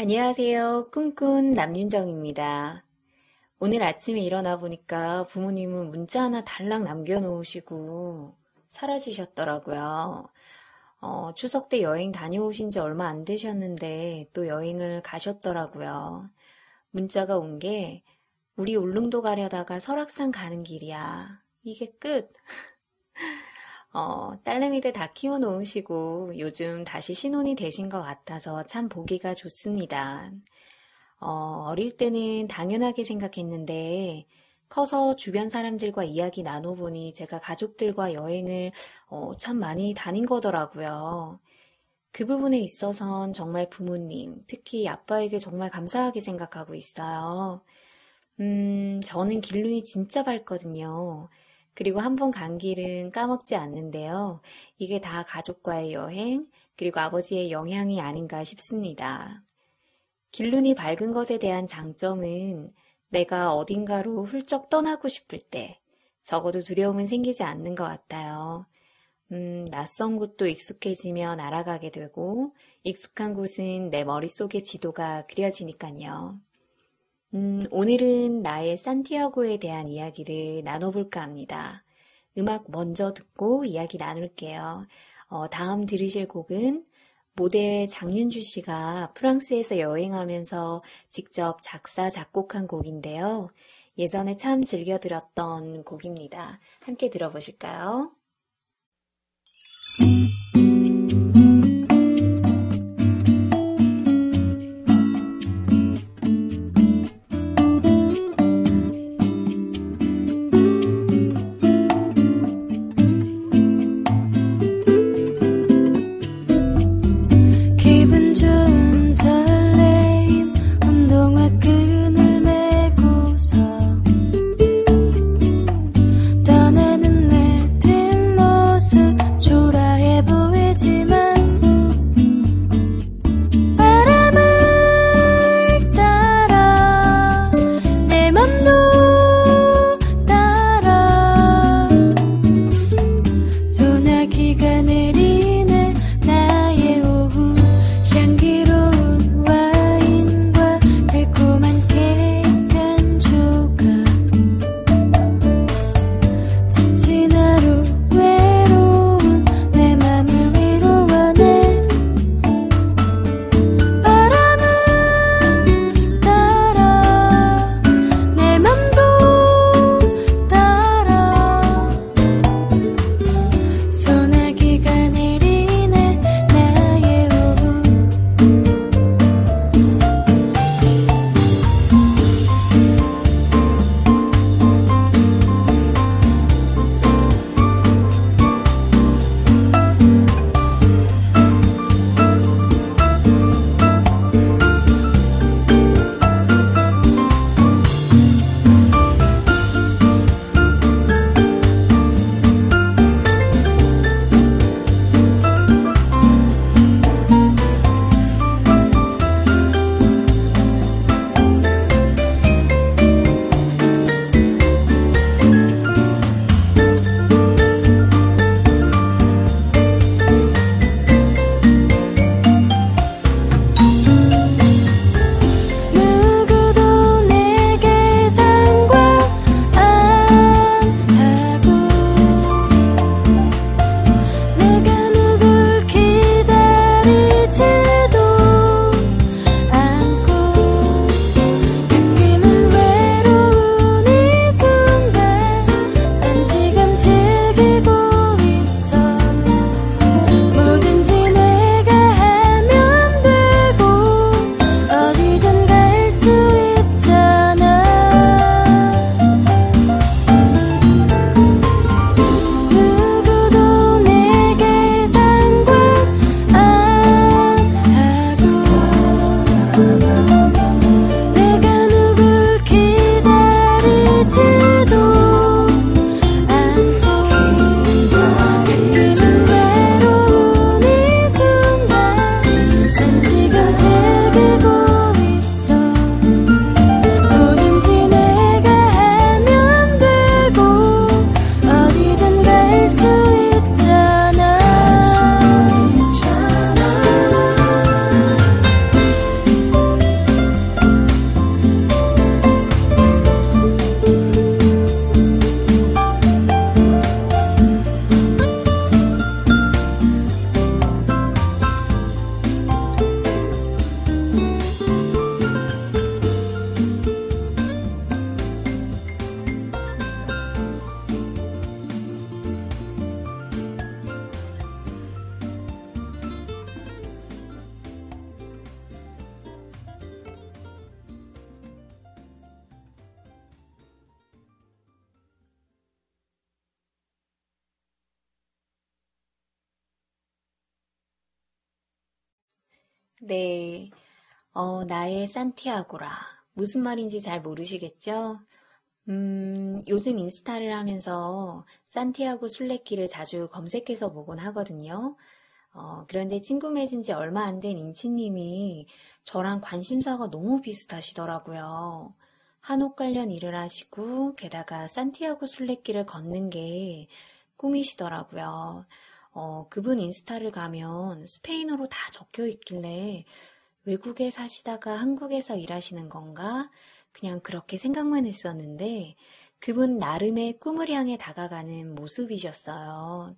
안녕하세요. 꿈꾼 남윤정입니다. 오늘 아침에 일어나 보니까 부모님은 문자 하나 달랑 남겨놓으시고 사라지셨더라고요. 어, 추석 때 여행 다녀오신 지 얼마 안 되셨는데 또 여행을 가셨더라고요. 문자가 온 게 우리 울릉도 가려다가 설악산 가는 길이야. 이게 끝. 어, 딸내미들 다 키워놓으시고 요즘 다시 신혼이 되신 것 같아서 참 보기가 좋습니다. 어, 어릴 때는 당연하게 생각했는데 커서 주변 사람들과 이야기 나눠보니 제가 가족들과 여행을 어, 참 많이 다닌 거더라고요. 그 부분에 있어선 정말 부모님, 특히 아빠에게 정말 감사하게 생각하고 있어요. 음, 저는 길눈이 진짜 밝거든요. 그리고 한 번 간 길은 까먹지 않는데요. 이게 다 가족과의 여행, 그리고 아버지의 영향이 아닌가 싶습니다. 길눈이 밝은 것에 대한 장점은 내가 어딘가로 훌쩍 떠나고 싶을 때 적어도 두려움은 생기지 않는 것 같아요. 음, 낯선 곳도 익숙해지면 알아가게 되고 익숙한 곳은 내 머릿속의 지도가 그려지니까요. 음, 오늘은 나의 산티아고에 대한 이야기를 나눠볼까 합니다. 음악 먼저 듣고 이야기 나눌게요. 어, 다음 들으실 곡은 모델 장윤주 씨가 프랑스에서 여행하면서 직접 작사, 작곡한 곡인데요. 예전에 참 즐겨 들었던 곡입니다. 함께 들어보실까요? 산티아고라. 무슨 말인지 잘 모르시겠죠? 음, 요즘 인스타를 하면서 산티아고 순례길을 자주 검색해서 보곤 하거든요. 어, 그런데 친구 맺은 지 얼마 안 된 인치님이 저랑 관심사가 너무 비슷하시더라고요. 한옥 관련 일을 하시고, 게다가 산티아고 순례길을 걷는 게 꿈이시더라고요. 어, 그분 인스타를 가면 스페인어로 다 적혀 있길래 외국에 사시다가 한국에서 일하시는 건가? 그냥 그렇게 생각만 했었는데 그분 나름의 꿈을 향해 다가가는 모습이셨어요.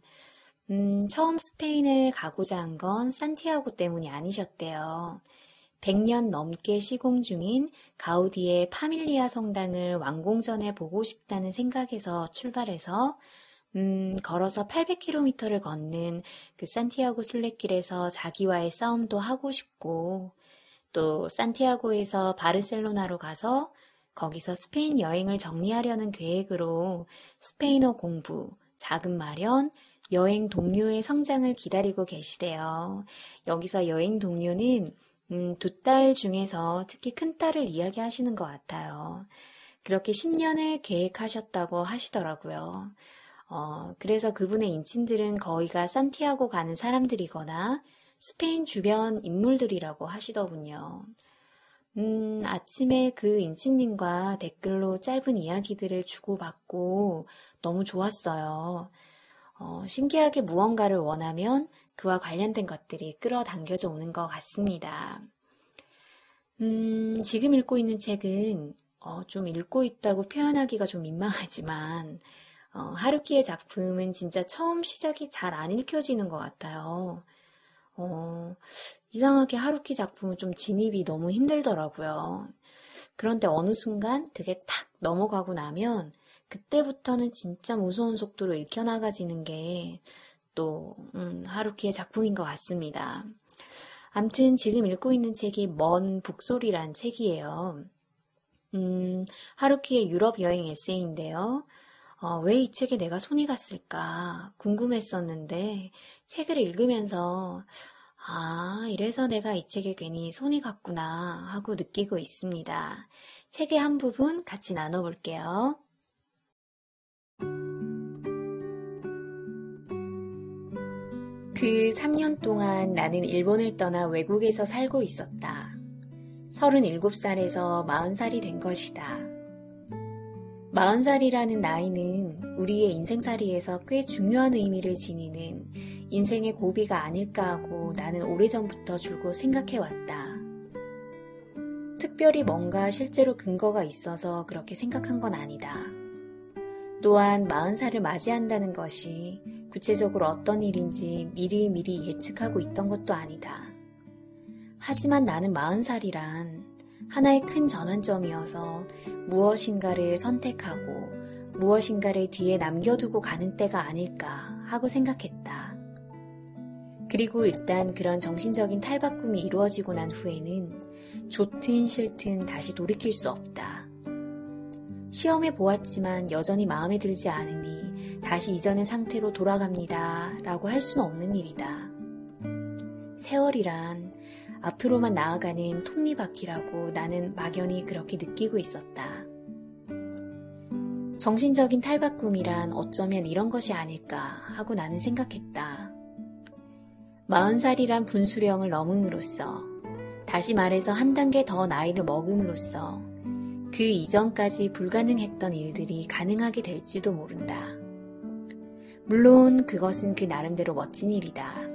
음, 처음 스페인을 가고자 한 건 산티아고 때문이 아니셨대요. 100년 넘게 시공 중인 가우디의 파밀리아 성당을 완공 전에 보고 싶다는 생각에서 출발해서 음, 걸어서 800km를 걷는 그 산티아고 순례길에서 자기와의 싸움도 하고 싶고, 또 산티아고에서 바르셀로나로 가서 거기서 스페인 여행을 정리하려는 계획으로 스페인어 공부, 자금 마련, 여행 동료의 성장을 기다리고 계시대요. 여기서 여행 동료는 음, 두 딸 중에서 특히 큰 딸을 이야기하시는 것 같아요. 그렇게 10년을 계획하셨다고 하시더라고요. 어, 그래서 그분의 인친들은 거의가 산티아고 가는 사람들이거나 스페인 주변 인물들이라고 하시더군요. 음, 아침에 그 인친님과 댓글로 짧은 이야기들을 주고받고 너무 좋았어요. 어, 신기하게 무언가를 원하면 그와 관련된 것들이 끌어당겨져 오는 것 같습니다. 음, 지금 읽고 있는 책은 어, 좀 읽고 있다고 표현하기가 좀 민망하지만 어, 하루키의 작품은 진짜 처음 시작이 잘 안 읽혀지는 것 같아요. 어, 이상하게 하루키 작품은 좀 진입이 너무 힘들더라고요. 그런데 어느 순간 그게 탁 넘어가고 나면 그때부터는 진짜 무서운 속도로 읽혀나가지는 게 또, 음, 하루키의 작품인 것 같습니다. 암튼 지금 읽고 있는 책이 먼 북소리란 책이에요. 음, 하루키의 유럽 여행 에세이인데요. 어, 왜 이 책에 내가 손이 갔을까 궁금했었는데 책을 읽으면서 아, 이래서 내가 이 책에 괜히 손이 갔구나 하고 느끼고 있습니다. 책의 한 부분 같이 나눠볼게요. 그 3년 동안 나는 일본을 떠나 외국에서 살고 있었다. 37살에서 40살이 된 것이다. 마흔 살이라는 나이는 우리의 인생살이에서 꽤 중요한 의미를 지니는 인생의 고비가 아닐까 하고 나는 오래전부터 줄곧 생각해왔다. 특별히 뭔가 실제로 근거가 있어서 그렇게 생각한 건 아니다. 또한 마흔 살을 맞이한다는 것이 구체적으로 어떤 일인지 미리미리 예측하고 있던 것도 아니다. 하지만 나는 마흔 살이란 하나의 큰 전환점이어서 무엇인가를 선택하고 무엇인가를 뒤에 남겨두고 가는 때가 아닐까 하고 생각했다. 그리고 일단 그런 정신적인 탈바꿈이 이루어지고 난 후에는 좋든 싫든 다시 돌이킬 수 없다. 시험해 보았지만 여전히 마음에 들지 않으니 다시 이전의 상태로 돌아갑니다. 라고 할 수는 없는 일이다. 세월이란 앞으로만 나아가는 톱니바퀴라고 나는 막연히 그렇게 느끼고 있었다. 정신적인 탈바꿈이란 어쩌면 이런 것이 아닐까 하고 나는 생각했다. 마흔 살이란 분수령을 넘음으로써 다시 말해서 한 단계 더 나이를 먹음으로써 그 이전까지 불가능했던 일들이 가능하게 될지도 모른다. 물론 그것은 그 나름대로 멋진 일이다.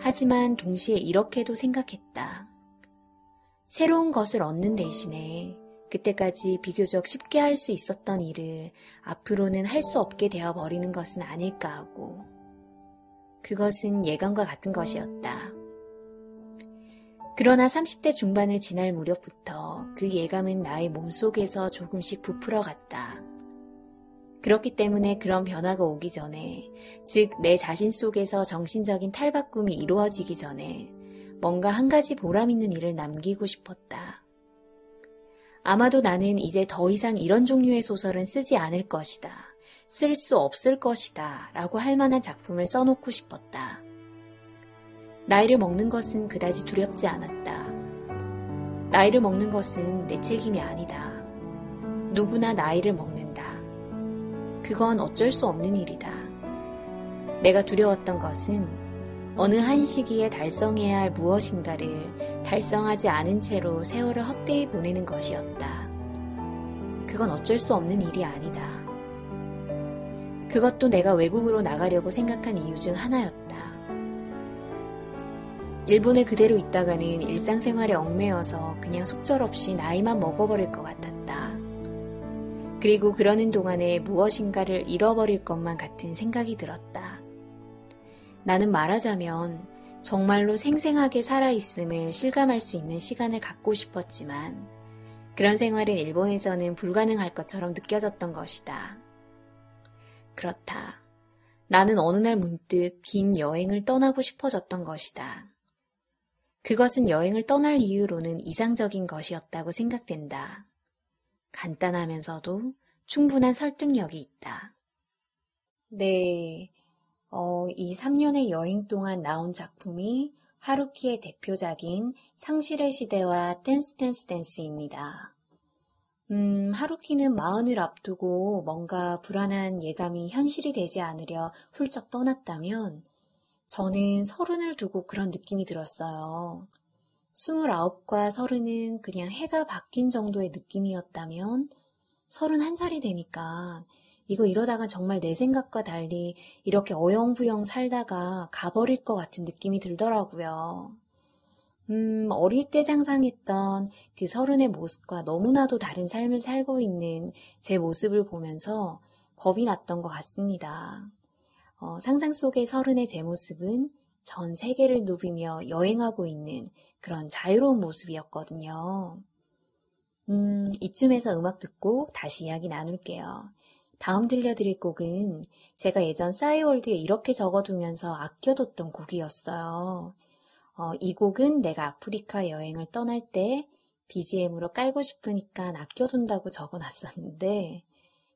하지만 동시에 이렇게도 생각했다. 새로운 것을 얻는 대신에 그때까지 비교적 쉽게 할 수 있었던 일을 앞으로는 할 수 없게 되어 버리는 것은 아닐까 하고 그것은 예감과 같은 것이었다. 그러나 30대 중반을 지날 무렵부터 그 예감은 나의 몸속에서 조금씩 부풀어 갔다. 그렇기 때문에 그런 변화가 오기 전에, 즉, 내 자신 속에서 정신적인 탈바꿈이 이루어지기 전에 뭔가 한 가지 보람 있는 일을 남기고 싶었다. 아마도 나는 이제 더 이상 이런 종류의 소설은 쓰지 않을 것이다. 쓸 수 없을 것이다. 라고 할 만한 작품을 써놓고 싶었다. 나이를 먹는 것은 그다지 두렵지 않았다. 나이를 먹는 것은 내 책임이 아니다. 누구나 나이를 먹는다. 그건 어쩔 수 없는 일이다. 내가 두려웠던 것은 어느 한 시기에 달성해야 할 무엇인가를 달성하지 않은 채로 세월을 헛되이 보내는 것이었다. 그건 어쩔 수 없는 일이 아니다. 그것도 내가 외국으로 나가려고 생각한 이유 중 하나였다. 일본에 그대로 있다가는 일상생활에 얽매여서 그냥 속절없이 나이만 먹어버릴 것 같았다. 그리고 그러는 동안에 무엇인가를 잃어버릴 것만 같은 생각이 들었다. 나는 말하자면 정말로 생생하게 살아있음을 실감할 수 있는 시간을 갖고 싶었지만 그런 생활은 일본에서는 불가능할 것처럼 느껴졌던 것이다. 그렇다. 나는 어느 날 문득 긴 여행을 떠나고 싶어졌던 것이다. 그것은 여행을 떠날 이유로는 이상적인 것이었다고 생각된다. 간단하면서도 충분한 설득력이 있다. 네, 어, 이 3년의 여행 동안 나온 작품이 하루키의 대표작인 상실의 시대와 댄스 댄스 댄스입니다. 음, 하루키는 마흔을 앞두고 뭔가 불안한 예감이 현실이 되지 않으려 훌쩍 떠났다면 저는 서른을 두고 그런 느낌이 들었어요. 스물아홉과 서른은 그냥 해가 바뀐 정도의 느낌이었다면 서른한 살이 되니까 이거 이러다가 정말 내 생각과 달리 이렇게 어영부영 살다가 가버릴 것 같은 느낌이 들더라고요. 음, 어릴 때 상상했던 그 서른의 모습과 너무나도 다른 삶을 살고 있는 제 모습을 보면서 겁이 났던 것 같습니다. 어, 상상 속의 서른의 제 모습은 전 세계를 누비며 여행하고 있는 그런 자유로운 모습이었거든요. 음, 이쯤에서 음악 듣고 다시 이야기 나눌게요. 다음 들려드릴 곡은 제가 예전 싸이월드에 이렇게 적어두면서 아껴뒀던 곡이었어요. 어, 이 곡은 내가 아프리카 여행을 떠날 때 BGM으로 깔고 싶으니까 아껴둔다고 적어놨었는데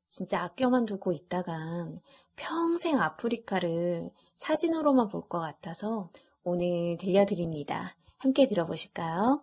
진짜 아껴만 두고 있다간 평생 아프리카를 사진으로만 볼 것 같아서 오늘 들려드립니다. 함께 들어보실까요?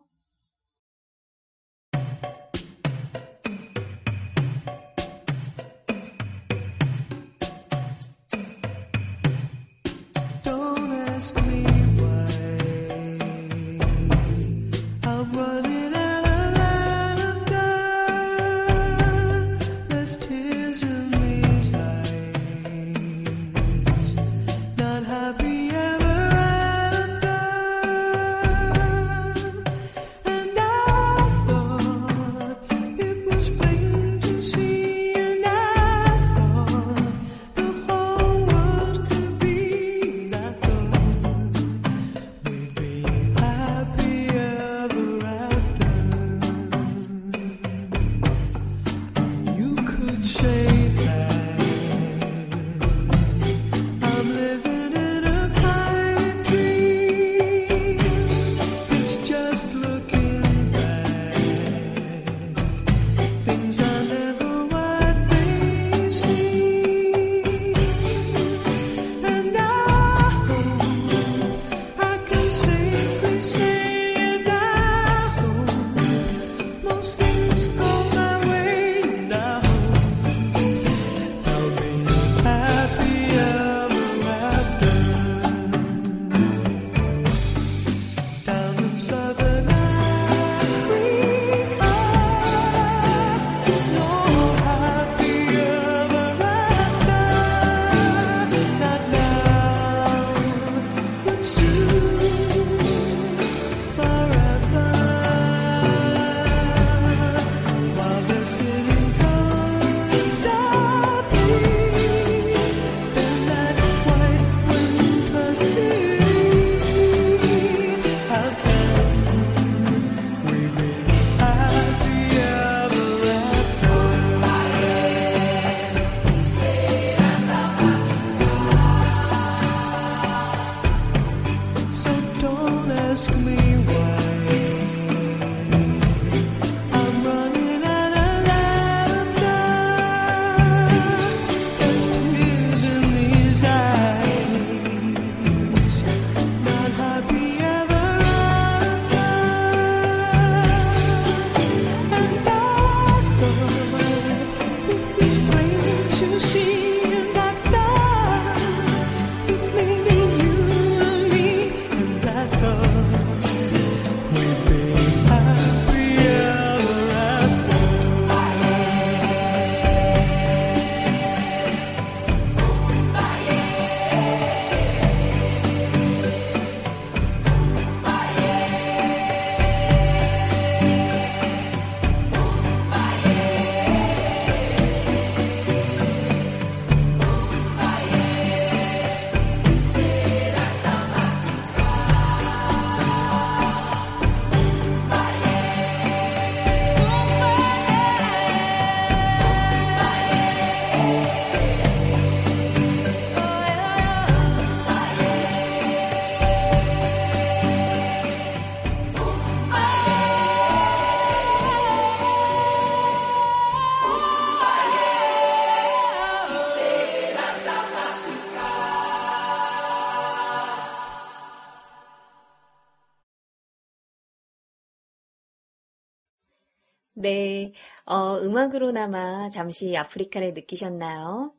네, 어, 음악으로나마 잠시 아프리카를 느끼셨나요?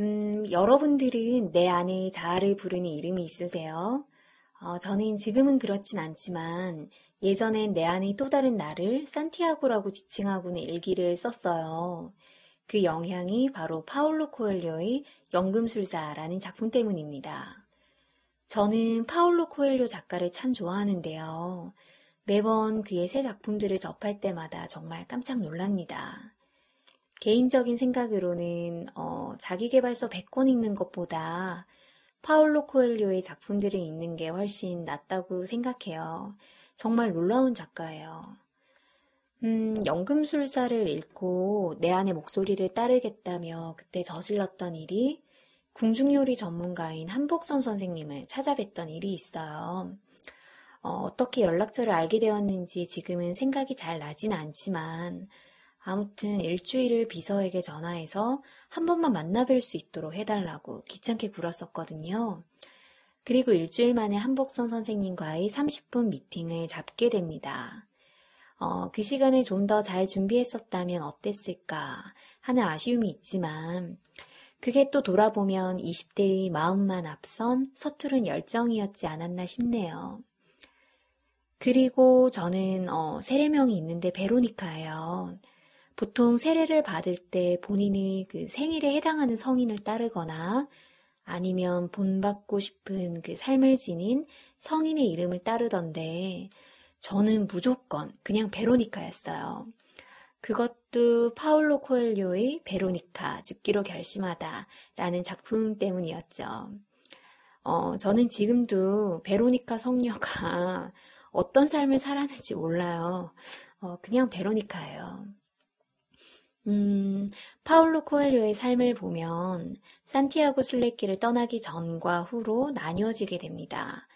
음, 여러분들은 내 안에 자아를 부르는 이름이 있으세요? 어, 저는 지금은 그렇진 않지만 예전엔 내 안의 또 다른 나를 산티아고라고 지칭하고는 일기를 썼어요. 그 영향이 바로 파울로 코엘료의 연금술사라는 작품 때문입니다. 저는 파울로 코엘료 작가를 참 좋아하는데요. 매번 그의 새 작품들을 접할 때마다 정말 깜짝 놀랍니다. 개인적인 생각으로는 어, 자기개발서 100권 읽는 것보다 파울로 코엘료의 작품들을 읽는 게 훨씬 낫다고 생각해요. 정말 놀라운 작가예요. 음, 연금술사를 읽고 내 안의 목소리를 따르겠다며 그때 저질렀던 일이 궁중요리 전문가인 한복선 선생님을 찾아뵀던 일이 있어요. 어, 떻게 연락처를 알게 되었는지 지금은 생각이 잘 나진 않지만 아무튼 일주일을 비서에게 전화해서 한 번만 만나뵐 수 있도록 해달라고 귀찮게 굴었었거든요. 그리고 일주일 만에 한복선 선생님과의 30분 미팅을 잡게 됩니다. 어, 그 시간에 좀 더 잘 준비했었다면 어땠을까 하는 아쉬움이 있지만 그게 또 돌아보면 20대의 마음만 앞선 서투른 열정이었지 않았나 싶네요. 그리고 저는 어, 세례명이 있는데 베로니카예요. 보통 세례를 받을 때 본인이 그 생일에 해당하는 성인을 따르거나 아니면 본받고 싶은 그 삶을 지닌 성인의 이름을 따르던데 저는 무조건 그냥 베로니카였어요. 그것도 파울로 코엘료의 베로니카 죽기로 결심하다 라는 작품 때문이었죠. 어, 저는 지금도 베로니카 성녀가 어떤 삶을 살았는지 몰라요. 어, 그냥 베로니카예요. 음, 파울로 코엘료의 삶을 보면 산티아고 순례길을 떠나기 전과 후로 나뉘어지게 됩니다.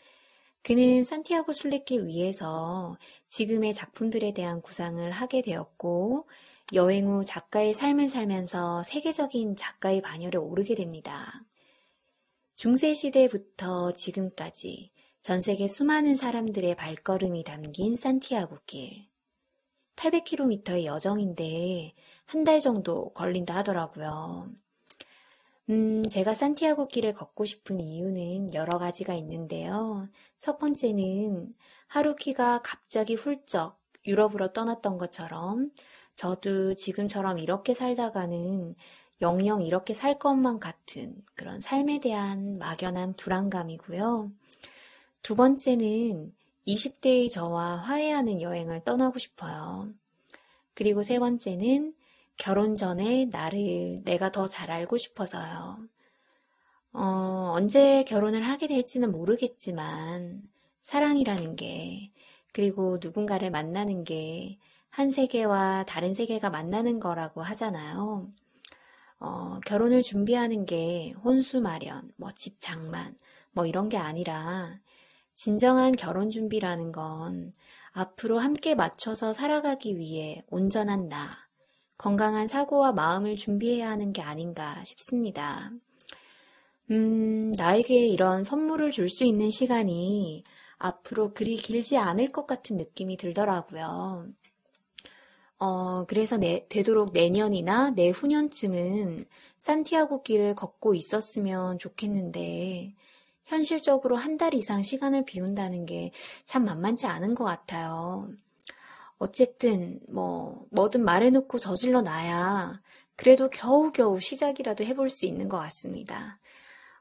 그는 산티아고 순례길 위에서 지금의 작품들에 대한 구상을 하게 되었고 여행 후 작가의 삶을 살면서 세계적인 작가의 반열에 오르게 됩니다. 중세시대부터 지금까지 전 세계 수많은 사람들의 발걸음이 담긴 산티아고 길. 800km의 여정인데 한 달 정도 걸린다 하더라고요. 음, 제가 산티아고 길을 걷고 싶은 이유는 여러 가지가 있는데요. 첫 번째는 하루키가 갑자기 훌쩍 유럽으로 떠났던 것처럼 저도 지금처럼 이렇게 살다가는 영영 이렇게 살 것만 같은 그런 삶에 대한 막연한 불안감이고요. 두 번째는 20대의 저와 화해하는 여행을 떠나고 싶어요. 그리고 세 번째는 결혼 전에 나를 내가 더 잘 알고 싶어서요. 어, 언제 결혼을 하게 될지는 모르겠지만, 사랑이라는 게, 그리고 누군가를 만나는 게, 한 세계와 다른 세계가 만나는 거라고 하잖아요. 어, 결혼을 준비하는 게 혼수 마련, 뭐 집 장만, 뭐 이런 게 아니라, 진정한 결혼 준비라는 건 앞으로 함께 맞춰서 살아가기 위해 온전한 나, 건강한 사고와 마음을 준비해야 하는 게 아닌가 싶습니다. 음, 나에게 이런 선물을 줄 수 있는 시간이 앞으로 그리 길지 않을 것 같은 느낌이 들더라고요. 어, 그래서 내, 되도록 내년이나 내후년쯤은 산티아고 길을 걷고 있었으면 좋겠는데, 현실적으로 한 달 이상 시간을 비운다는 게 참 만만치 않은 것 같아요. 어쨌든, 뭐, 뭐든 말해놓고 저질러 놔야 그래도 겨우겨우 시작이라도 해볼 수 있는 것 같습니다.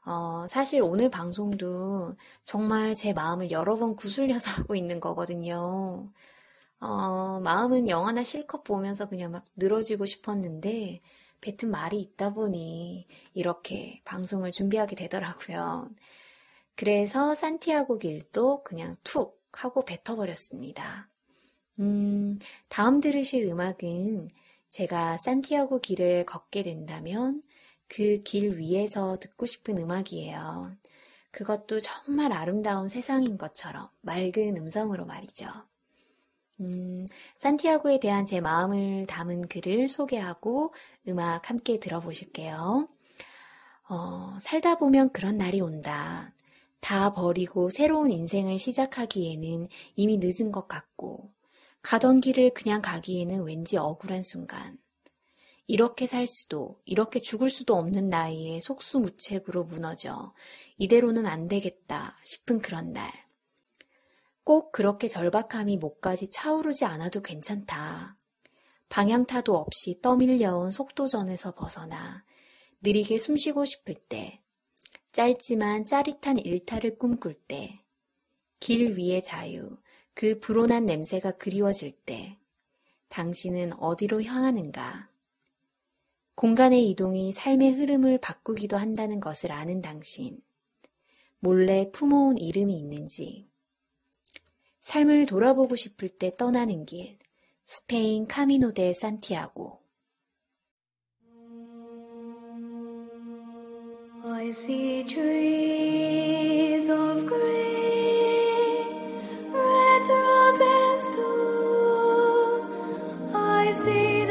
어, 사실 오늘 방송도 정말 제 마음을 여러 번 구슬려서 하고 있는 거거든요. 어, 마음은 영화나 실컷 보면서 그냥 막 늘어지고 싶었는데, 뱉은 말이 있다 보니 이렇게 방송을 준비하게 되더라고요. 그래서 산티아고 길도 그냥 툭 하고 뱉어버렸습니다. 음, 다음 들으실 음악은 제가 산티아고 길을 걷게 된다면 그 길 위에서 듣고 싶은 음악이에요. 그것도 정말 아름다운 세상인 것처럼 맑은 음성으로 말이죠. 음, 산티아고에 대한 제 마음을 담은 글을 소개하고 음악 함께 들어보실게요. 어, 살다 보면 그런 날이 온다. 다 버리고 새로운 인생을 시작하기에는 이미 늦은 것 같고, 가던 길을 그냥 가기에는 왠지 억울한 순간. 이렇게 살 수도, 이렇게 죽을 수도 없는 나이에 속수무책으로 무너져 이대로는 안 되겠다 싶은 그런 날. 꼭 그렇게 절박함이 목까지 차오르지 않아도 괜찮다. 방향타도 없이 떠밀려온 속도전에서 벗어나 느리게 숨쉬고 싶을 때, 짧지만 짜릿한 일탈을 꿈꿀 때, 길 위의 자유, 그 불온한 냄새가 그리워질 때, 당신은 어디로 향하는가? 공간의 이동이 삶의 흐름을 바꾸기도 한다는 것을 아는 당신, 몰래 품어온 이름이 있는지, 삶을 돌아보고 싶을 때 떠나는 길, 스페인 카미노 데 산티아고. I see trees of green, red roses too. I see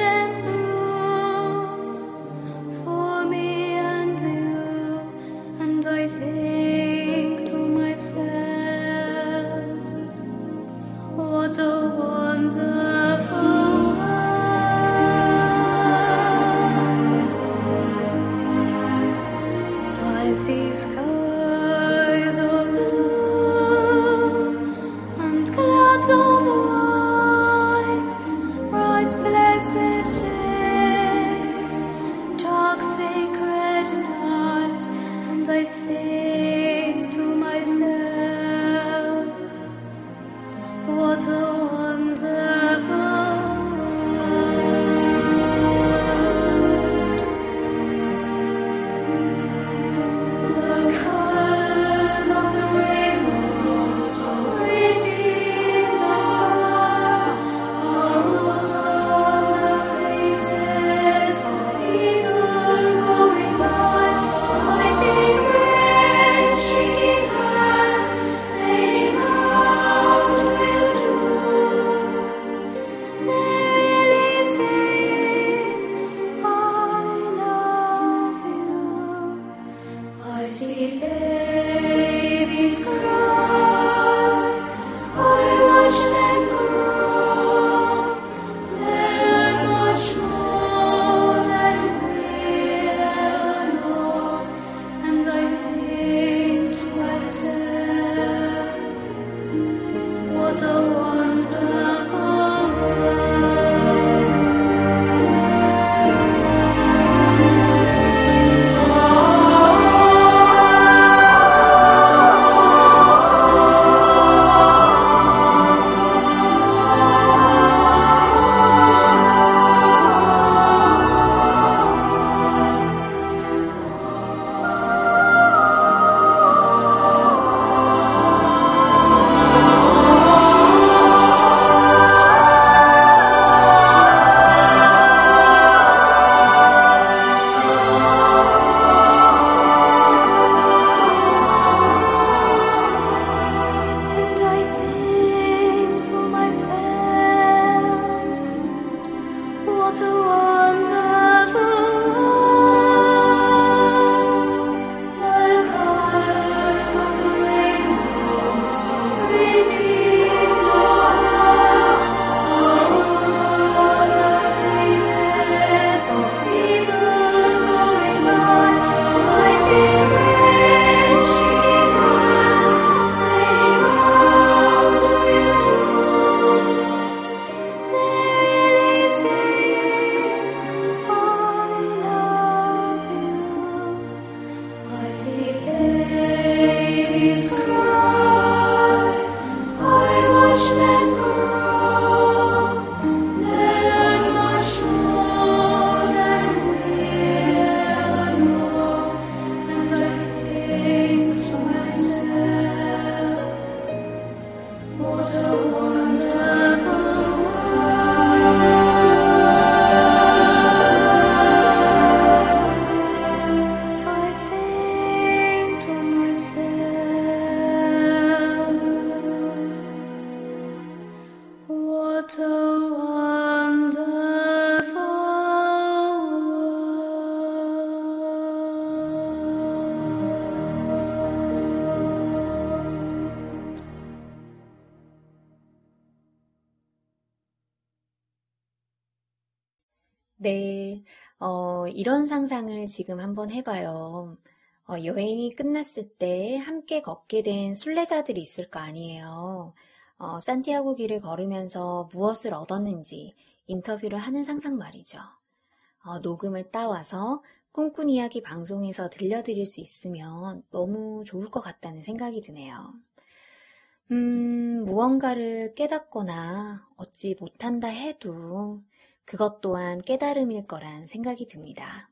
상상을 지금 한번 해봐요. 어, 여행이 끝났을 때 함께 걷게 된 순례자들이 있을 거 아니에요. 어, 산티아고 길을 걸으면서 무엇을 얻었는지 인터뷰를 하는 상상 말이죠. 어, 녹음을 따와서 꿈꾼 이야기 방송에서 들려드릴 수 있으면 너무 좋을 것 같다는 생각이 드네요. 음, 무언가를 깨닫거나 얻지 못한다 해도 그것 또한 깨달음일 거란 생각이 듭니다.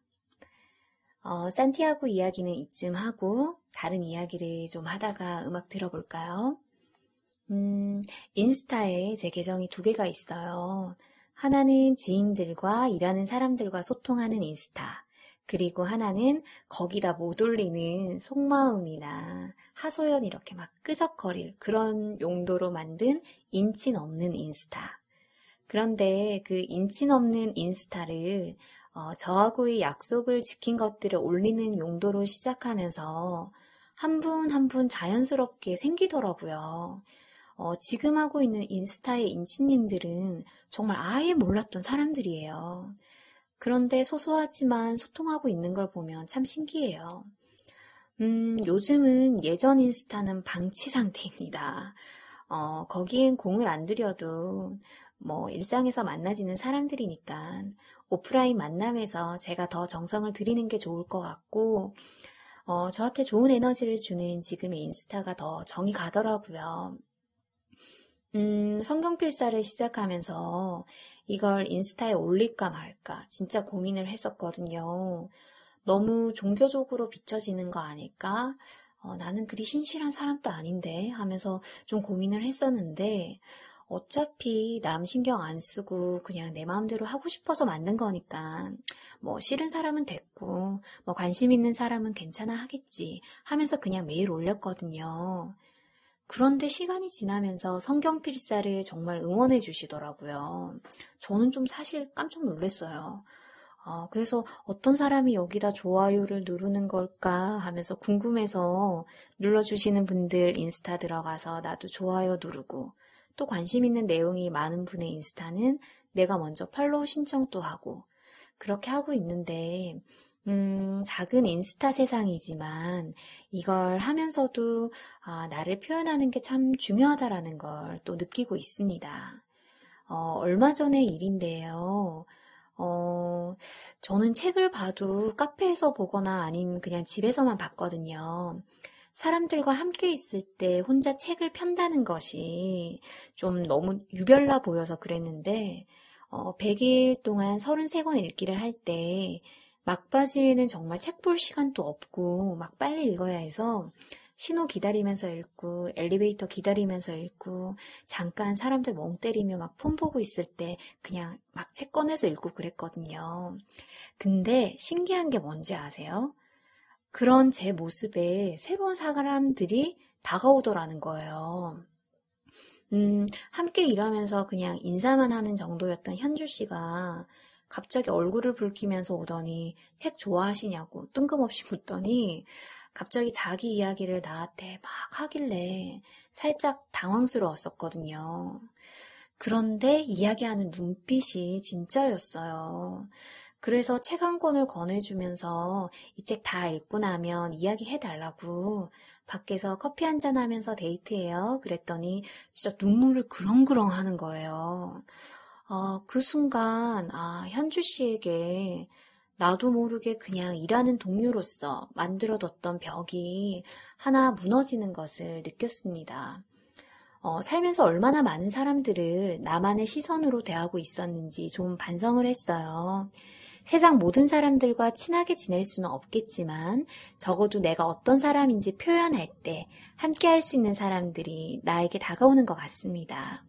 어, 산티아고 이야기는 이쯤 하고 다른 이야기를 좀 하다가 음악 들어볼까요? 음, 인스타에 제 계정이 두 개가 있어요. 하나는 지인들과 일하는 사람들과 소통하는 인스타. 그리고 하나는 거기다 못 올리는 속마음이나 하소연 이렇게 막 끄적거릴 그런 용도로 만든 인친 없는 인스타. 그런데 그 인친 없는 인스타를 어, 저하고의 약속을 지킨 것들을 올리는 용도로 시작하면서 한분 한분 자연스럽게 생기더라고요. 어, 지금 하고 있는 인스타의 인친님들은 정말 아예 몰랐던 사람들이에요. 그런데 소소하지만 소통하고 있는 걸 보면 참 신기해요. 음, 요즘은 예전 인스타는 방치 상태입니다. 어, 거기엔 공을 안 들여도 뭐 일상에서 만나지는 사람들이니까 오프라인 만남에서 제가 더 정성을 들이는 게 좋을 것 같고 어, 저한테 좋은 에너지를 주는 지금의 인스타가 더 정이 가더라고요. 음, 성경 필사를 시작하면서 이걸 인스타에 올릴까 말까 진짜 고민을 했었거든요. 너무 종교적으로 비춰지는 거 아닐까? 어, 나는 그리 신실한 사람도 아닌데 하면서 좀 고민을 했었는데 어차피 남 신경 안 쓰고 그냥 내 마음대로 하고 싶어서 만든 거니까 뭐 싫은 사람은 됐고 뭐 관심 있는 사람은 괜찮아 하겠지 하면서 그냥 매일 올렸거든요. 그런데 시간이 지나면서 성경 필사를 정말 응원해 주시더라고요. 저는 좀 사실 깜짝 놀랐어요. 어, 그래서 어떤 사람이 여기다 좋아요를 누르는 걸까 하면서 궁금해서 눌러주시는 분들 인스타 들어가서 나도 좋아요 누르고 또 관심 있는 내용이 많은 분의 인스타는 내가 먼저 팔로우 신청도 하고 그렇게 하고 있는데 음, 작은 인스타 세상이지만 이걸 하면서도 아, 나를 표현하는 게 참 중요하다라는 걸 또 느끼고 있습니다. 어, 얼마 전의 일인데요. 어, 저는 책을 봐도 카페에서 보거나 아니면 그냥 집에서만 봤거든요. 사람들과 함께 있을 때 혼자 책을 편다는 것이 좀 너무 유별나 보여서 그랬는데, 어, 100일 동안 33권 읽기를 할 때, 막바지에는 정말 책 볼 시간도 없고, 막 빨리 읽어야 해서, 신호 기다리면서 읽고, 엘리베이터 기다리면서 읽고, 잠깐 사람들 멍 때리며 막 폰 보고 있을 때 그냥 막 책 꺼내서 읽고 그랬거든요. 근데 신기한 게 뭔지 아세요? 그런 제 모습에 새로운 사람들이 다가오더라는 거예요. 음, 함께 일하면서 그냥 인사만 하는 정도였던 현주 씨가 갑자기 얼굴을 붉히면서 오더니 책 좋아하시냐고 뜬금없이 묻더니 갑자기 자기 이야기를 나한테 막 하길래 살짝 당황스러웠었거든요. 그런데 이야기하는 눈빛이 진짜였어요. 그래서 책 한 권을 권해주면서 이 책 다 읽고 나면 이야기해 달라고 밖에서 커피 한잔 하면서 데이트해요. 그랬더니 진짜 눈물을 그렁그렁 하는 거예요. 어, 그 순간, 아, 현주 씨에게 나도 모르게 그냥 일하는 동료로서 만들어뒀던 벽이 하나 무너지는 것을 느꼈습니다. 어, 살면서 얼마나 많은 사람들을 나만의 시선으로 대하고 있었는지 좀 반성을 했어요. 세상 모든 사람들과 친하게 지낼 수는 없겠지만 적어도 내가 어떤 사람인지 표현할 때 함께 할 수 있는 사람들이 나에게 다가오는 것 같습니다.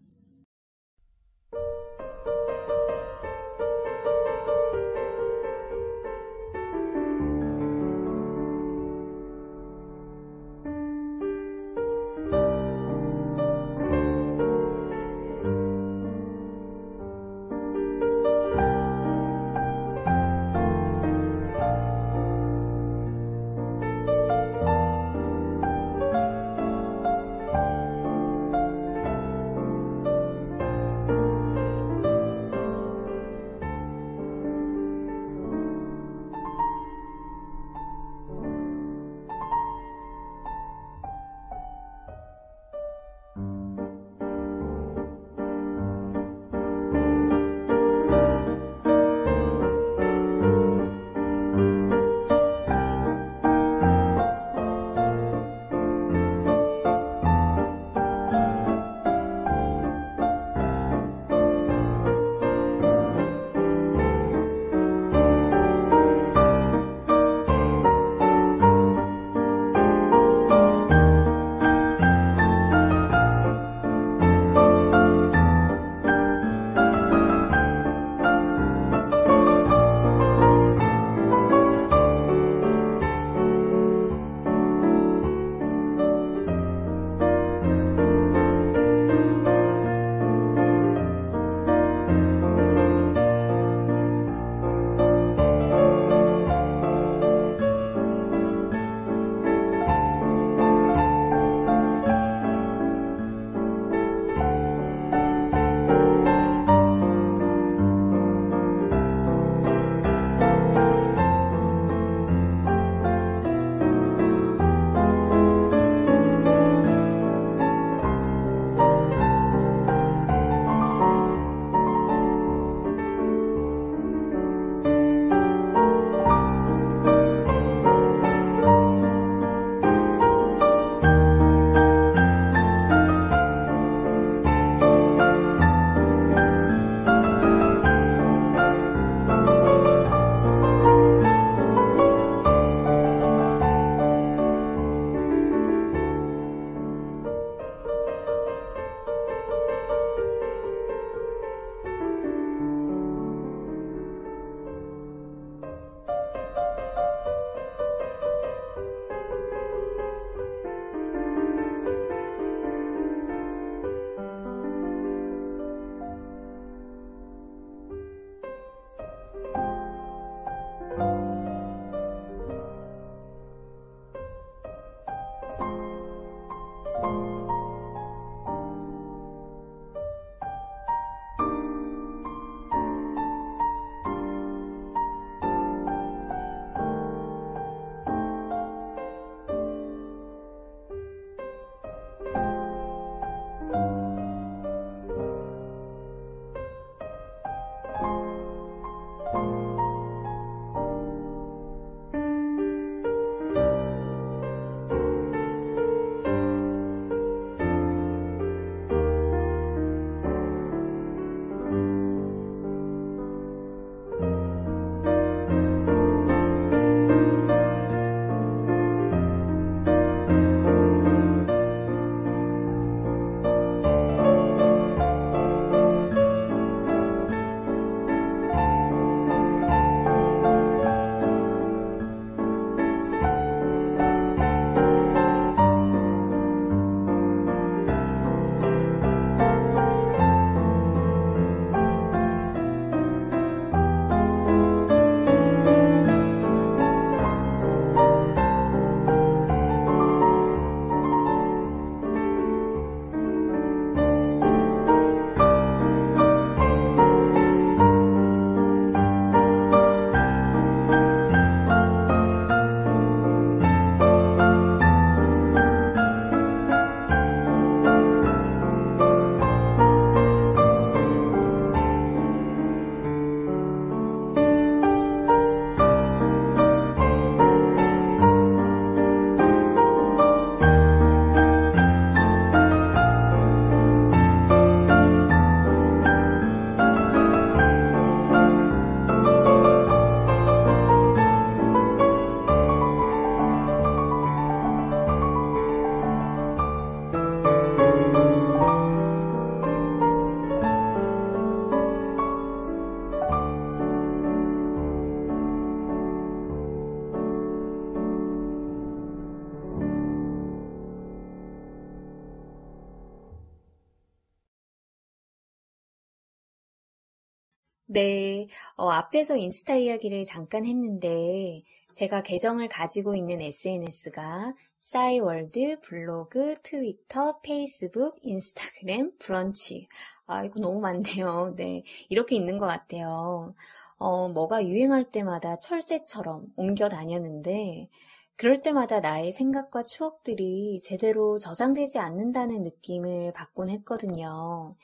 네, 어, 앞에서 인스타 이야기를 잠깐 했는데, 제가 계정을 가지고 있는 SNS가 싸이월드, 블로그, 트위터, 페이스북, 인스타그램, 브런치. 아, 이거 너무 많네요. 네, 이렇게 있는 것 같아요. 어, 뭐가 유행할 때마다 철새처럼 옮겨 다녔는데, 그럴 때마다 나의 생각과 추억들이 제대로 저장되지 않는다는 느낌을 받곤 했거든요.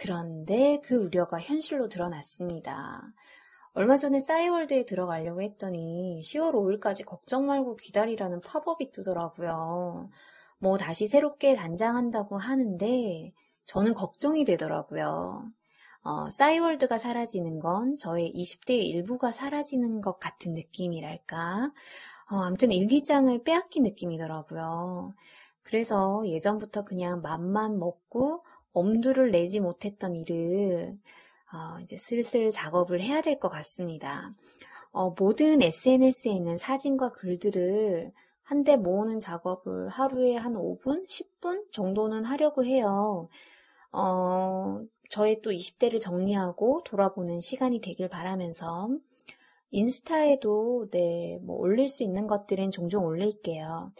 그런데 그 우려가 현실로 드러났습니다. 얼마 전에 싸이월드에 들어가려고 했더니 10월 5일까지 걱정 말고 기다리라는 팝업이 뜨더라고요. 뭐 다시 새롭게 단장한다고 하는데 저는 걱정이 되더라고요. 어, 싸이월드가 사라지는 건 저의 20대의 일부가 사라지는 것 같은 느낌이랄까. 어, 아무튼 일기장을 빼앗긴 느낌이더라고요. 그래서 예전부터 그냥 맘만 먹고 엄두를 내지 못했던 일을 어, 이제 슬슬 작업을 해야 될 것 같습니다. 어, 모든 SNS에는 사진과 글들을 한데 모으는 작업을 하루에 한 5분, 10분 정도는 하려고 해요. 어, 저의 또 20대를 정리하고 돌아보는 시간이 되길 바라면서 인스타에도 네, 뭐 올릴 수 있는 것들은 종종 올릴게요.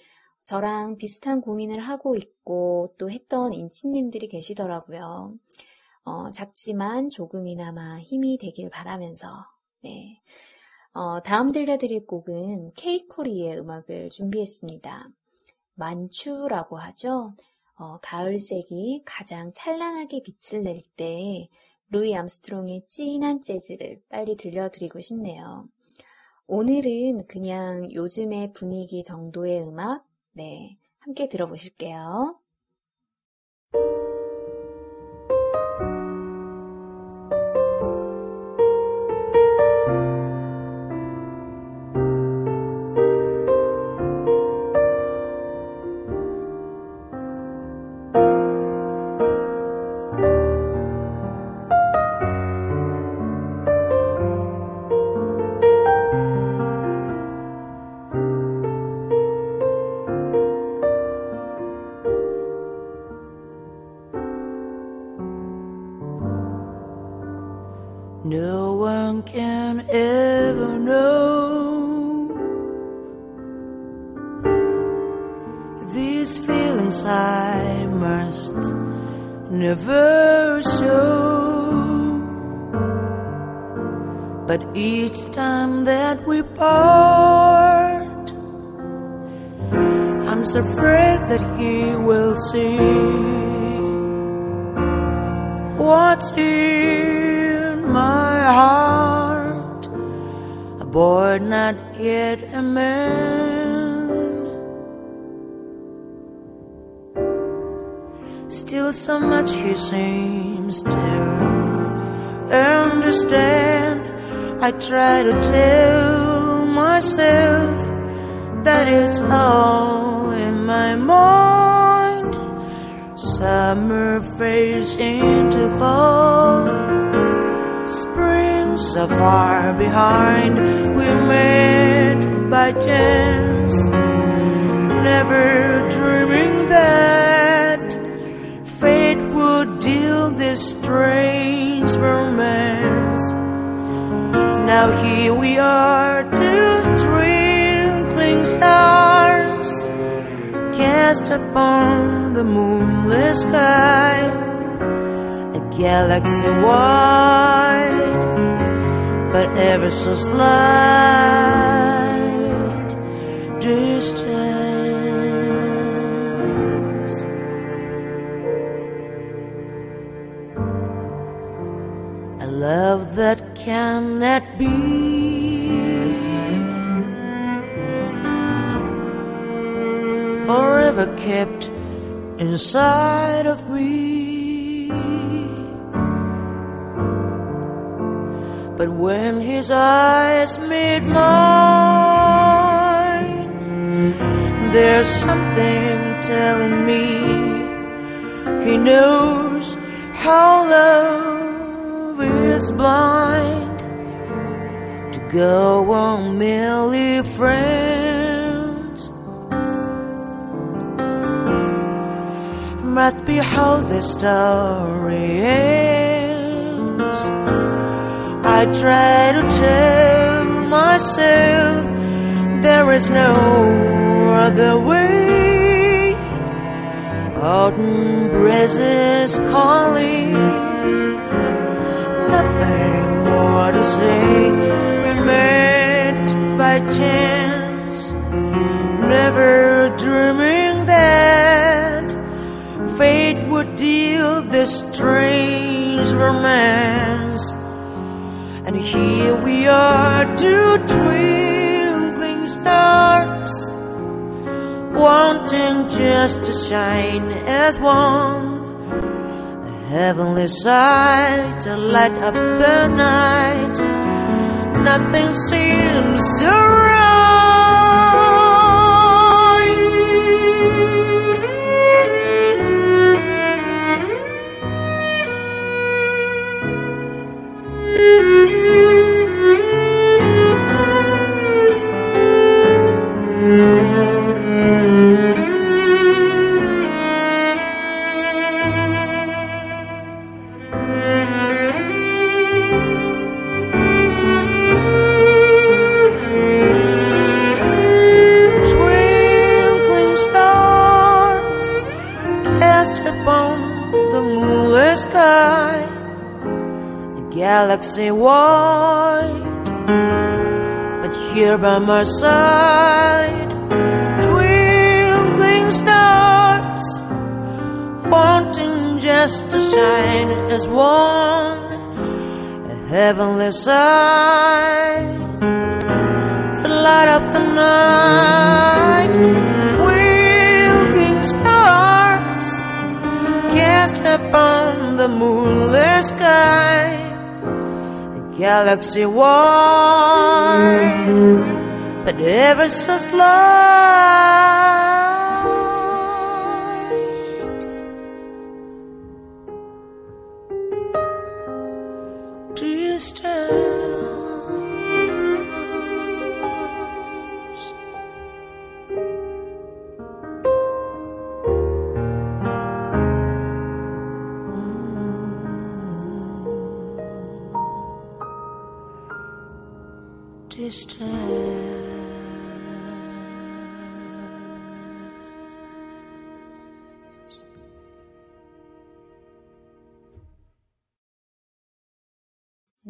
저랑 비슷한 고민을 하고 있고 또 했던 인치님들이 계시더라고요. 어, 작지만 조금이나마 힘이 되길 바라면서 네. 어, 다음 들려드릴 곡은 케이코리의 음악을 준비했습니다. 만추라고 하죠. 어, 가을색이 가장 찬란하게 빛을 낼 때 루이 암스트롱의 찐한 재즈를 빨리 들려드리고 싶네요. 오늘은 그냥 요즘의 분위기 정도의 음악, 네, 함께 들어보실게요. Try to tell myself that it's all in my mind. Summer fades into fall. Spring so far behind. We met by chance. Never dreaming that fate would deal this strange Now here we are, two twinkling stars, cast upon the moonless sky, a galaxy wide, but ever so slight distance. I love that cannot be. Forever kept inside of me. But when his eyes meet mine, there's something telling me he knows how love is blind to go on merely friends. Must behold the story ends I try to tell myself there is no other way. Autumn breezes calling, nothing more to say. We met by chance, never dreaming that fate would deal this strange romance. And here we are, two twinkling stars, wanting just to shine as one. Heavenly sight to light up the night. Nothing seems so Twinkling galaxy wide. But here by my side, twinkling stars, wanting just to shine as one, a heavenly sight to light up the night. Twinkling stars cast upon the moonless sky, galaxy wide, but ever so slight.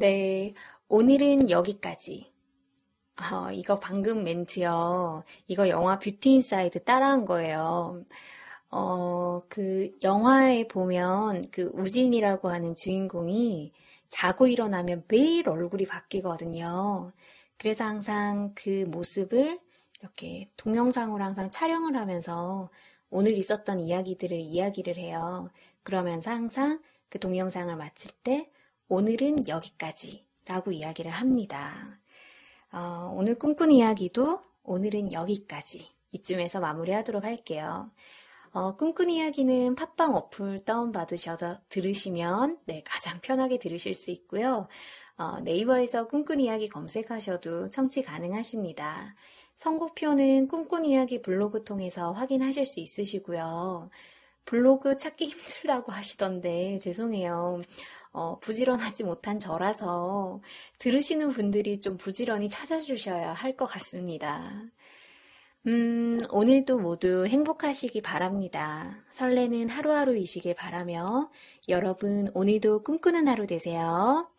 네, 오늘은 여기까지. 어, 이거 방금 멘트요. 이거 영화 뷰티 인사이드 따라한 거예요. 어, 그 영화에 보면 그 우진이라고 하는 주인공이 자고 일어나면 매일 얼굴이 바뀌거든요. 그래서 항상 그 모습을 이렇게 동영상으로 항상 촬영을 하면서 오늘 있었던 이야기들을 이야기를 해요. 그러면서 항상 그 동영상을 마칠 때 오늘은 여기까지 라고 이야기를 합니다. 어, 오늘 꿈꾼 이야기도 오늘은 여기까지 이쯤에서 마무리하도록 할게요. 어, 꿈꾼 이야기는 팟빵 어플 다운받으셔서 들으시면 네, 가장 편하게 들으실 수 있고요. 어, 네이버에서 꿈꾼 이야기 검색하셔도 청취 가능하십니다. 선곡표는 꿈꾼 이야기 블로그 통해서 확인하실 수 있으시고요. 블로그 찾기 힘들다고 하시던데 죄송해요. 어, 부지런하지 못한 저라서 들으시는 분들이 좀 부지런히 찾아주셔야 할 것 같습니다. 음, 오늘도 모두 행복하시기 바랍니다. 설레는 하루하루이시길 바라며 여러분 오늘도 꿈꾸는 하루 되세요.